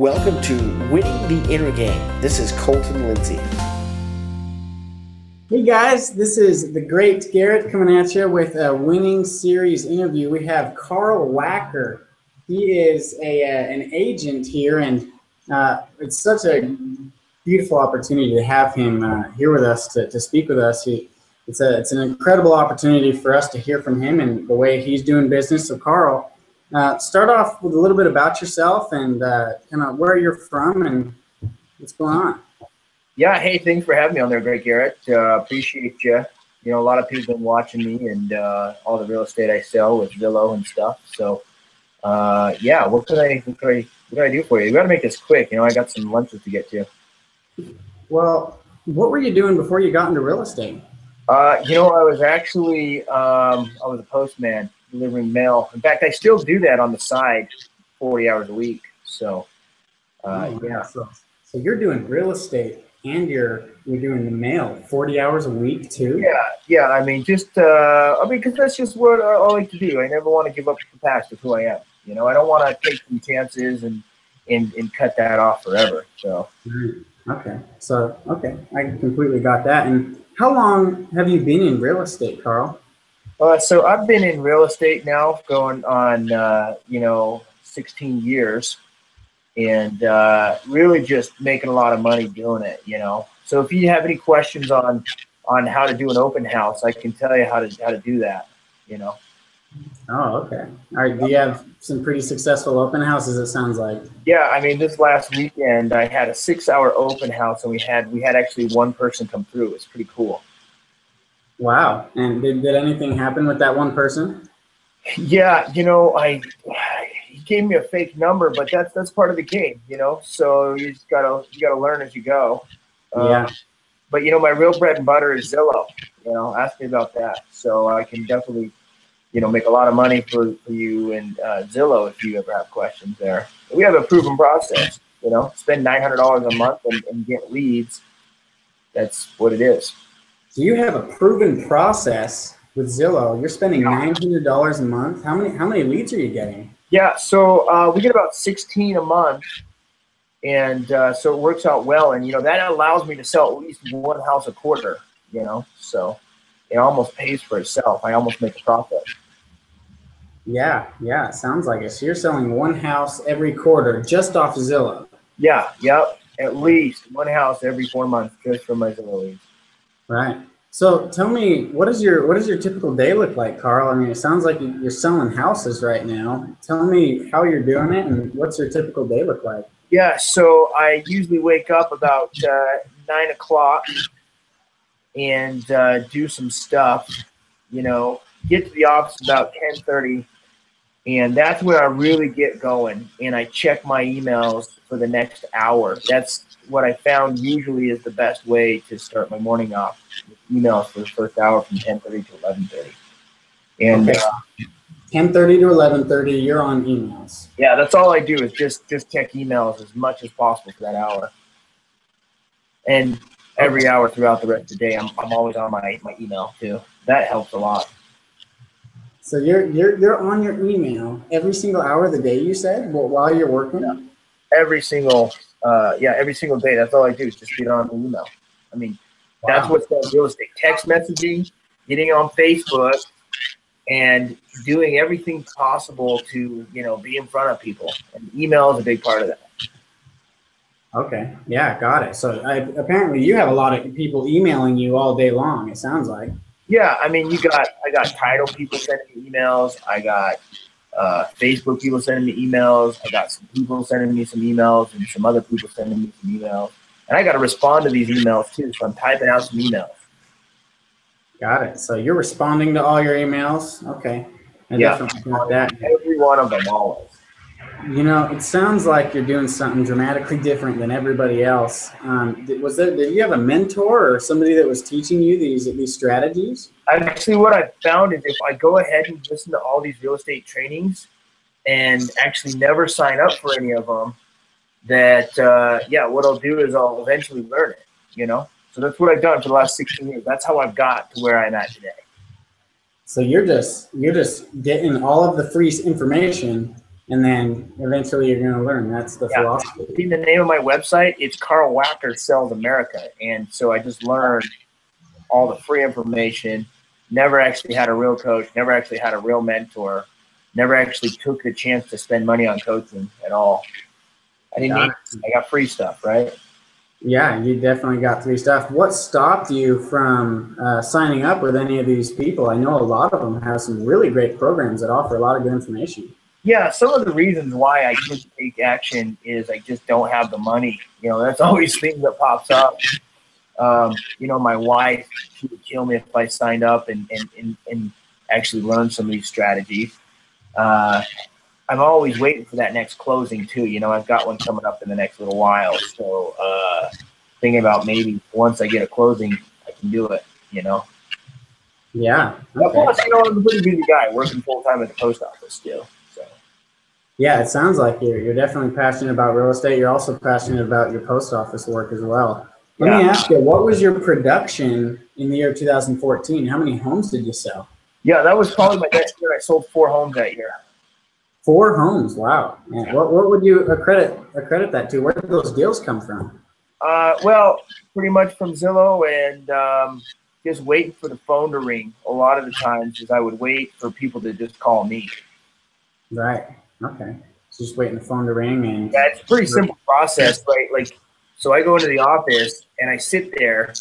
Welcome to Winning the Inner Game. This is Colton Lindsay. Hey guys, this is the great Garrett coming at you with a winning series interview. We have Carl Wacker. He is a, uh, an agent here, and uh, it's such a beautiful opportunity to have him uh, here with us to, to speak with us. He, it's, a, it's an incredible opportunity for us to hear from him and the way he's doing business. So, Carl, uh, start off with a little bit about yourself and uh, kind of where you're from and what's going on. Yeah, hey, thanks for having me on there, Greg Garrett. Uh, appreciate you. You know, a lot of people have been watching me and uh, all the real estate I sell with Zillow and stuff. So, uh, yeah, what could I what can I what can I do for you? We got to make this quick. You know, I got some lunches to get to. Well, what were you doing before you got into real estate? Uh, you know, I was actually um, I was a postman delivering mail. In fact, I still do that on the side, forty hours a week. So, uh, Oh, yeah. So, so you're doing real estate and you're you're doing the mail 40 hours a week too. Yeah, yeah. I mean, just uh, I mean, because that's just what I, I like to do. I never want to give up the past of who I am. You know, I don't want to take some chances and and and cut that off forever. So, Mm, Okay. So okay, I completely got that. And how long have you been in real estate, Carl? Uh, so I've been in real estate now, going on uh, you know 16 years, and uh, really just making a lot of money doing it. You know, so if you have any questions on on how to do an open house, I can tell you how to how to do that. You know. Oh, okay. All right. Do you have some pretty successful open houses? It sounds like. Yeah, I mean, this last weekend I had a six-hour open house, and we had we had actually one person come through. It's pretty cool. Wow. And did, did anything happen with that one person? Yeah, you know, I he gave me a fake number, but that's that's part of the game, you know. So you just gotta you gotta learn as you go. Uh, Yeah. But you know, my real bread and butter is Zillow. You know, ask me about that. So I can definitely, you know, make a lot of money for, for you and uh, Zillow if you ever have questions there. We have a proven process. You know, spend nine hundred dollars a month and, and get leads. That's what it is. So you have a proven process with Zillow. You're spending nine hundred dollars a month. How many how many leads are you getting? Yeah, so uh, we get about 16 a month, and uh, so it works out well. And you know that allows me to sell at least one house a quarter. You know, so it almost pays for itself. I almost make a profit. Yeah, yeah, sounds like it. So you're selling one house every quarter just off Zillow. Yeah, yep, at least one house every four months just from my Zillow leads. Right. So tell me, what is your what does your typical day look like, Carl? I mean, it sounds like you- you're selling houses right now. Tell me how you're doing it and what's your typical day look like? Yeah, so I usually wake up about uh, nine o'clock and uh, do some stuff. You know, get to the office about ten thirty, and that's where I really get going. And I check my emails for the next hour. That's what I found usually is the best way to start my morning off with emails for the first hour from ten thirty to eleven thirty. And Okay. uh, Ten thirty to eleven thirty, you're on emails. yeah, that's all I do is just just check emails as much as possible for that hour. And every hour throughout the rest of the day, I'm, I'm always on my, my email too. That helps a lot. So you're you're you're on your email every single hour of the day. You said well, while you're working. Every single uh, yeah, every single day. That's all I do is just get on the email. I mean, that's what's called real estate. Text messaging, getting on Facebook, and doing everything possible to you know be in front of people. And email is a big part of that. Okay. Yeah, got it. So I, apparently you have a lot of people emailing you all day long. It sounds like. Yeah, I mean, you got I got title people sending me emails. I got uh, Facebook people sending me emails. I got some people sending me some emails, and some other people sending me some emails. And I got to respond to these emails too, so I'm typing out some emails. Got it. So you're responding to all your emails. Okay. I Yeah. definitely got that. Every one of them, always. You know, it sounds like you're doing something dramatically different than everybody else. Um, was there? Did you have a mentor or somebody that was teaching you these these strategies? Actually what I've found is if I go ahead and listen to all these real estate trainings and actually never sign up for any of them, that uh, yeah, what I'll do is I'll eventually learn it. You know, so that's what I've done for the last 16 years. That's how I've got to where I'm at today. So you're just you're just getting all of the free information and then eventually you're going to learn. That's the Yeah. philosophy. See the name of my website? It's Carl Wacker Sells America, and so I just learned all the free information. Never actually had a real coach. Never actually had a real mentor. Never actually took the chance to spend money on coaching at all. I didn't. Got Need, I got free stuff, right? Yeah, you definitely got free stuff. What stopped you from uh, signing up with any of these people? I know a lot of them have some really great programs that offer a lot of good information. Yeah, some of the reasons why I couldn't take action is I just don't have the money. You know, that's always things that pops up. Um, you know, my wife, she would kill me if I signed up and, and, and, and actually learned some of these strategies. Uh, I'm always waiting for that next closing too. You know, I've got one coming up in the next little while. So uh, thinking about maybe once I get a closing, I can do it, you know. Yeah. Okay. plus, you know, I'm a pretty busy guy working full time at the post office still. Yeah, it sounds like you're you're definitely passionate about real estate. You're also passionate about your post office work as well. Let me ask you, what was your production in the year 2014? How many homes did you sell? yeah, that was probably my best year. I sold four homes that year. Four homes. Wow. Man, what what would you accredit accredit that to? Where did those deals come from? Uh, well, pretty much from Zillow and um, just waiting for the phone to ring. A lot of the times, is I would wait for people to just call me. Right. Okay. So just waiting the phone to ring and Yeah, it's a pretty simple process, right? Like, so I go into the office and I sit there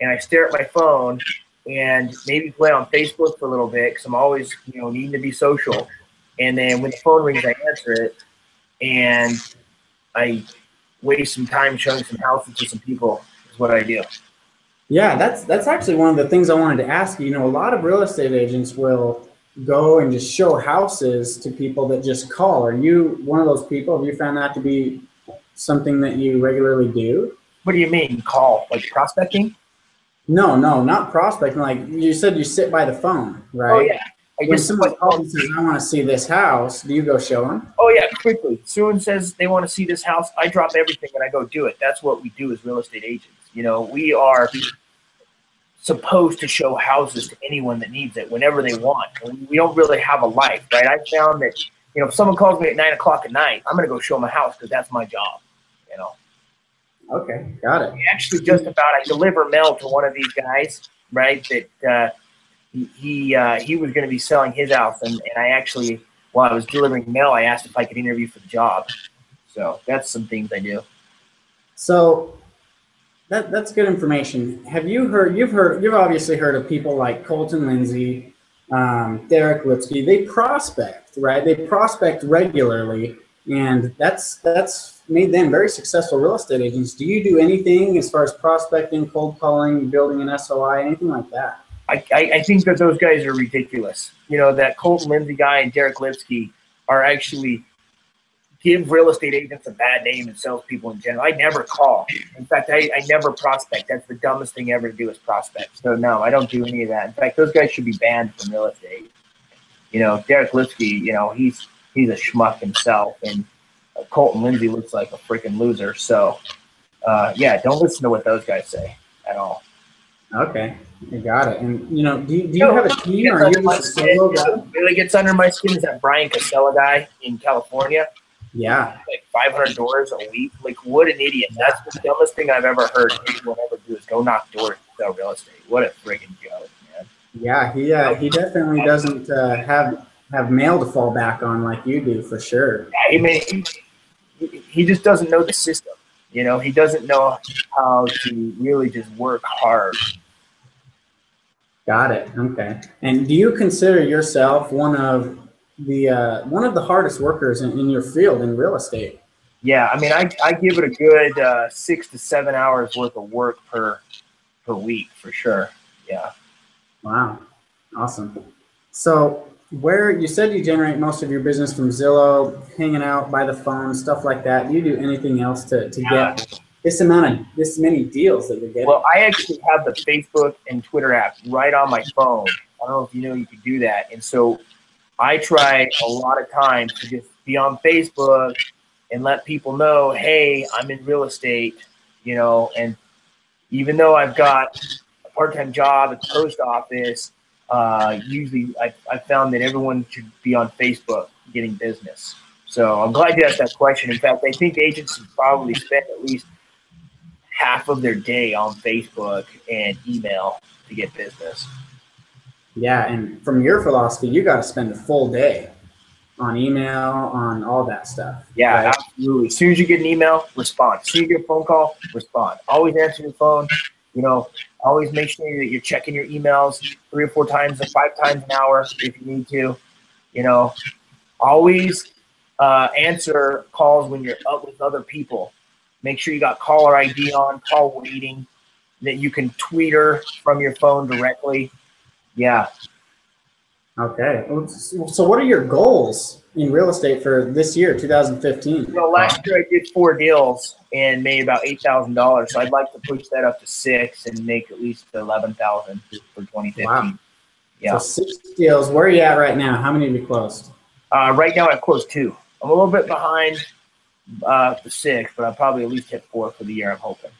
and I stare at my phone and maybe play on Facebook for a little bit because I'm always, you know, needing to be social. And then when the phone rings, I answer it and I waste some time showing some houses to some people. Is what I do. Yeah, that's that's actually one of the things I wanted to ask you. You know, a lot of real estate agents will go and just show houses to people that just call. Are you one of those people? Have you found that to be something that you regularly do? What do you mean call? Like prospecting? No, no, not prospecting. Like you said, you sit by the phone, right? Oh yeah. I When someone calls and says, "I want to see this house," do you go show them? Oh yeah, quickly. Someone says they want to see this house, I drop everything and I go do it. That's what we do as real estate agents. You know, we are supposed to show houses to anyone that needs it whenever they want. We don't really have a life, right? I found that you know if someone calls me at nine o'clock at night, I'm gonna go show them a house because that's my job. You know, Okay, got it. actually, just about I deliver mail to one of these guys, right? That uh, he he, uh, he was going to be selling his house, and, and I actually, while I was delivering mail, I asked if I could interview for the job. So that's some things I do. So that that's good information. Have you heard? You've heard. You've obviously heard of people like Colton Lindsay, um, Derek Lipsky. They prospect, right? They prospect regularly, and that's that's made them very successful real estate agents. Do you do anything as far as prospecting, cold calling, building an SOI, anything like that? I, I, think that those guys are ridiculous. You know, that Colton Lindsay guy and Derek Lipsky are actually give real estate agents a bad name and salespeople in general. I never call. In fact, I, I never prospect. That's the dumbest thing ever to do is prospect. So no, I don't do any of that. In fact, those guys should be banned from real estate. You know, Derek Lipsky, you know, he's he's a schmuck himself, and uh, Colton Lindsay looks like a freaking loser. So uh, yeah, don't listen to what those guys say at all. Okay, you got it. And you know, do you, do you No, have a team or are you just a solo guy? really gets under my skin is that Brian Casella guy in California. Yeah, Like 500 doors a week. Like, what an idiot. That's the dumbest thing I've ever heard anyone ever do is go knock doors sell real estate. What a friggin' joke, man. yeah. He uh, he definitely doesn't uh, have have mail to fall back on like you do for sure. I mean, he, he just doesn't know the system. You know, he doesn't know how to really just work hard. Got it. Okay. And do you consider yourself one of the uh, one of the hardest workers in, in your field in real estate? Yeah, I mean, I, I give it a good uh, six to seven hours worth of work per per week for sure. Yeah. Wow. Awesome. So where you said you generate most of your business from Zillow, hanging out by the phone, stuff like that. Do you do anything else to, to get this amount of this many deals that you're getting? Well, I actually have the Facebook and Twitter app right on my phone. I don't know if you know you could do that. And so I try a lot of times to just be on Facebook and let people know, hey, I'm in real estate, you know, and even though I've got a part-time job at the post office, uh, usually I, I found that everyone should be on Facebook getting business. So I'm glad you asked that question. In fact, I think agents probably spend at least half of their day on Facebook and email to get business. Yeah, and from your philosophy, you got to spend a full day on email, on all that stuff. Yeah, right? absolutely. As soon as you get an email, respond. As soon as you get a phone call, respond. Always answer your phone. You know, always make sure that you're checking your emails three or four times or five times an hour if you need to. You know, always uh, answer calls when you're up with other people. Make sure you got caller ID on, call waiting, that you can tweet her from your phone directly. Yeah. Okay. So, what are your goals in real estate for this year, 2015? You know, last year I did four deals and made about eight thousand dollars. So I'd like to push that up to six and make at least eleven thousand for 2015. Wow. Yeah. So six deals. Where are you at right now? How many have you closed? Uh, right now I've closed two. I'm a little bit behind uh, the six, but I'll probably at least hit four for the year. I'm hoping.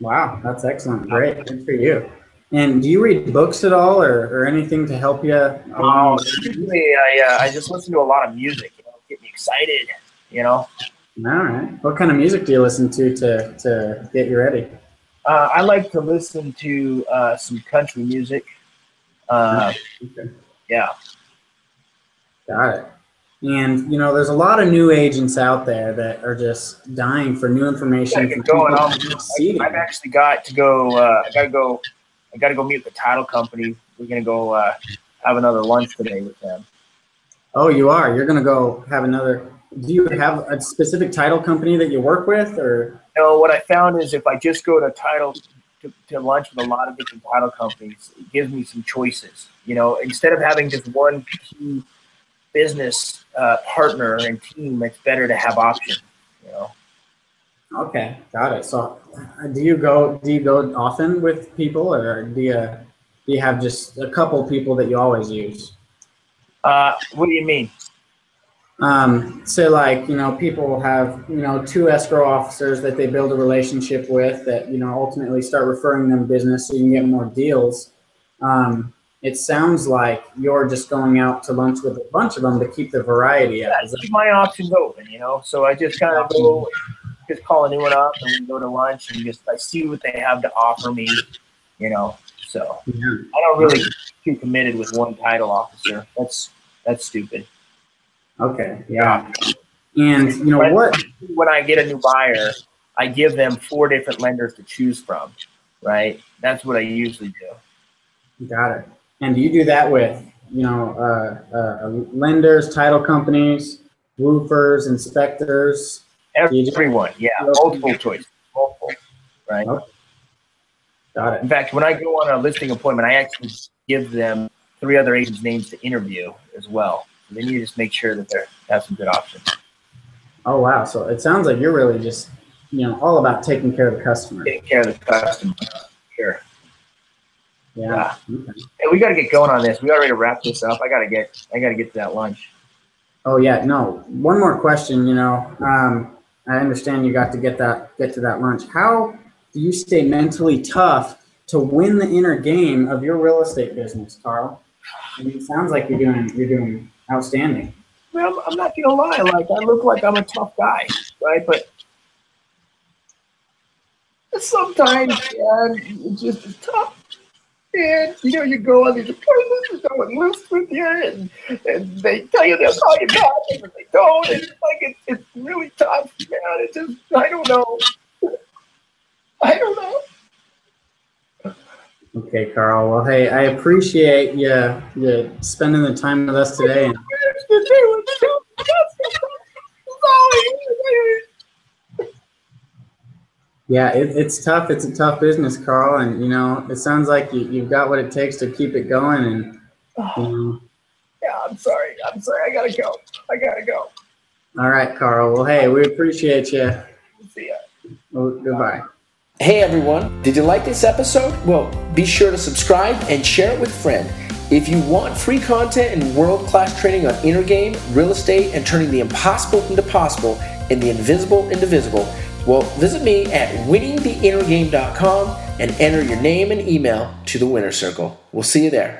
Wow, that's excellent. Great, good for you. And do you read books at all, or, or anything to help you? Oh, usually I uh, I just listen to a lot of music. You know, get me excited. You know. All right. What kind of music do you listen to to to get you ready? Uh, I like to listen to uh, some country music. Uh, Okay. yeah. Got it. And you know, there's a lot of new agents out there that are just dying for new information. Get going people on. to. I've actually got to go. Uh, I gotta go. I gotta go meet the title company. We're gonna go uh, have another lunch today with them. Oh, you are. You're gonna go have another. Do you have a specific title company that you work with, or? No, what I found is if I just go to title to, to lunch with a lot of different title companies, it gives me some choices. You know, instead of having just one key business uh, partner and team, it's better to have options. You know. Okay, got it. So, uh, do you go? Do you go often with people, or do you do you have just a couple people that you always use? Uh, what do you mean? Um, so, like you know, people have you know two escrow officers that they build a relationship with that you know ultimately start referring them business so you can get more deals. Um, it sounds like you're just going out to lunch with a bunch of them to keep the variety up. Yeah, keep my options open. You know, so I just kind of go, just call anyone up, and we go to lunch and just I see what they have to offer me. You know, so I don't really get too committed with one title officer. That's that's stupid. Okay, yeah. And you know what? When I get a new buyer, I give them four different lenders to choose from. Right? That's what I usually do. Got it. And do you do that with, you know, uh, uh, lenders, title companies, roofers, inspectors? Everyone, yeah, multiple choice, multiple. Right? Got it. In fact, when I go on a listing appointment, I actually give them three other agents' names to interview as well. So they need to just make sure that they have some good options. Oh wow. So it sounds like you're really just, you know, all about taking care of the customer. Taking care of the customer. Sure. Yeah. Okay. Hey, we got to get going on this. We got to wrap this up. I got to get. I got to get to that lunch. Oh yeah. No. One more question. You know, um, I understand you got to get that get to that lunch. How do you stay mentally tough to win the inner game of your real estate business, Carl? I mean, it sounds like you're doing you're doing outstanding. Well, I'm, not gonna lie. Like I look like I'm a tough guy, right? But sometimes, yeah, it's just tough. And you know, you go on these appointments, and someone lives with you, and, and they tell you they'll call you back, and then they don't. And it's like it's, it's really tough, man. It just I don't know. I don't know. Okay, Carl. Well, hey, I appreciate you, you spending the time with us today. And yeah, it, it's tough. It's a tough business, Carl. And you know, it sounds like you, you've got what it takes to keep it going. And ah. you know, Yeah, I'm sorry. I'm sorry. I gotta go. I gotta go. all right, Carl. Well, hey, we appreciate you. See ya. Well, goodbye. Hey everyone, did you like this episode? Well, be sure to subscribe and share it with a friend. If you want free content and world class training on inner game, real estate, and turning the impossible into possible and the invisible into visible, well, visit me at winningtheinnergame.com and enter your name and email to the winner circle. We'll see you there.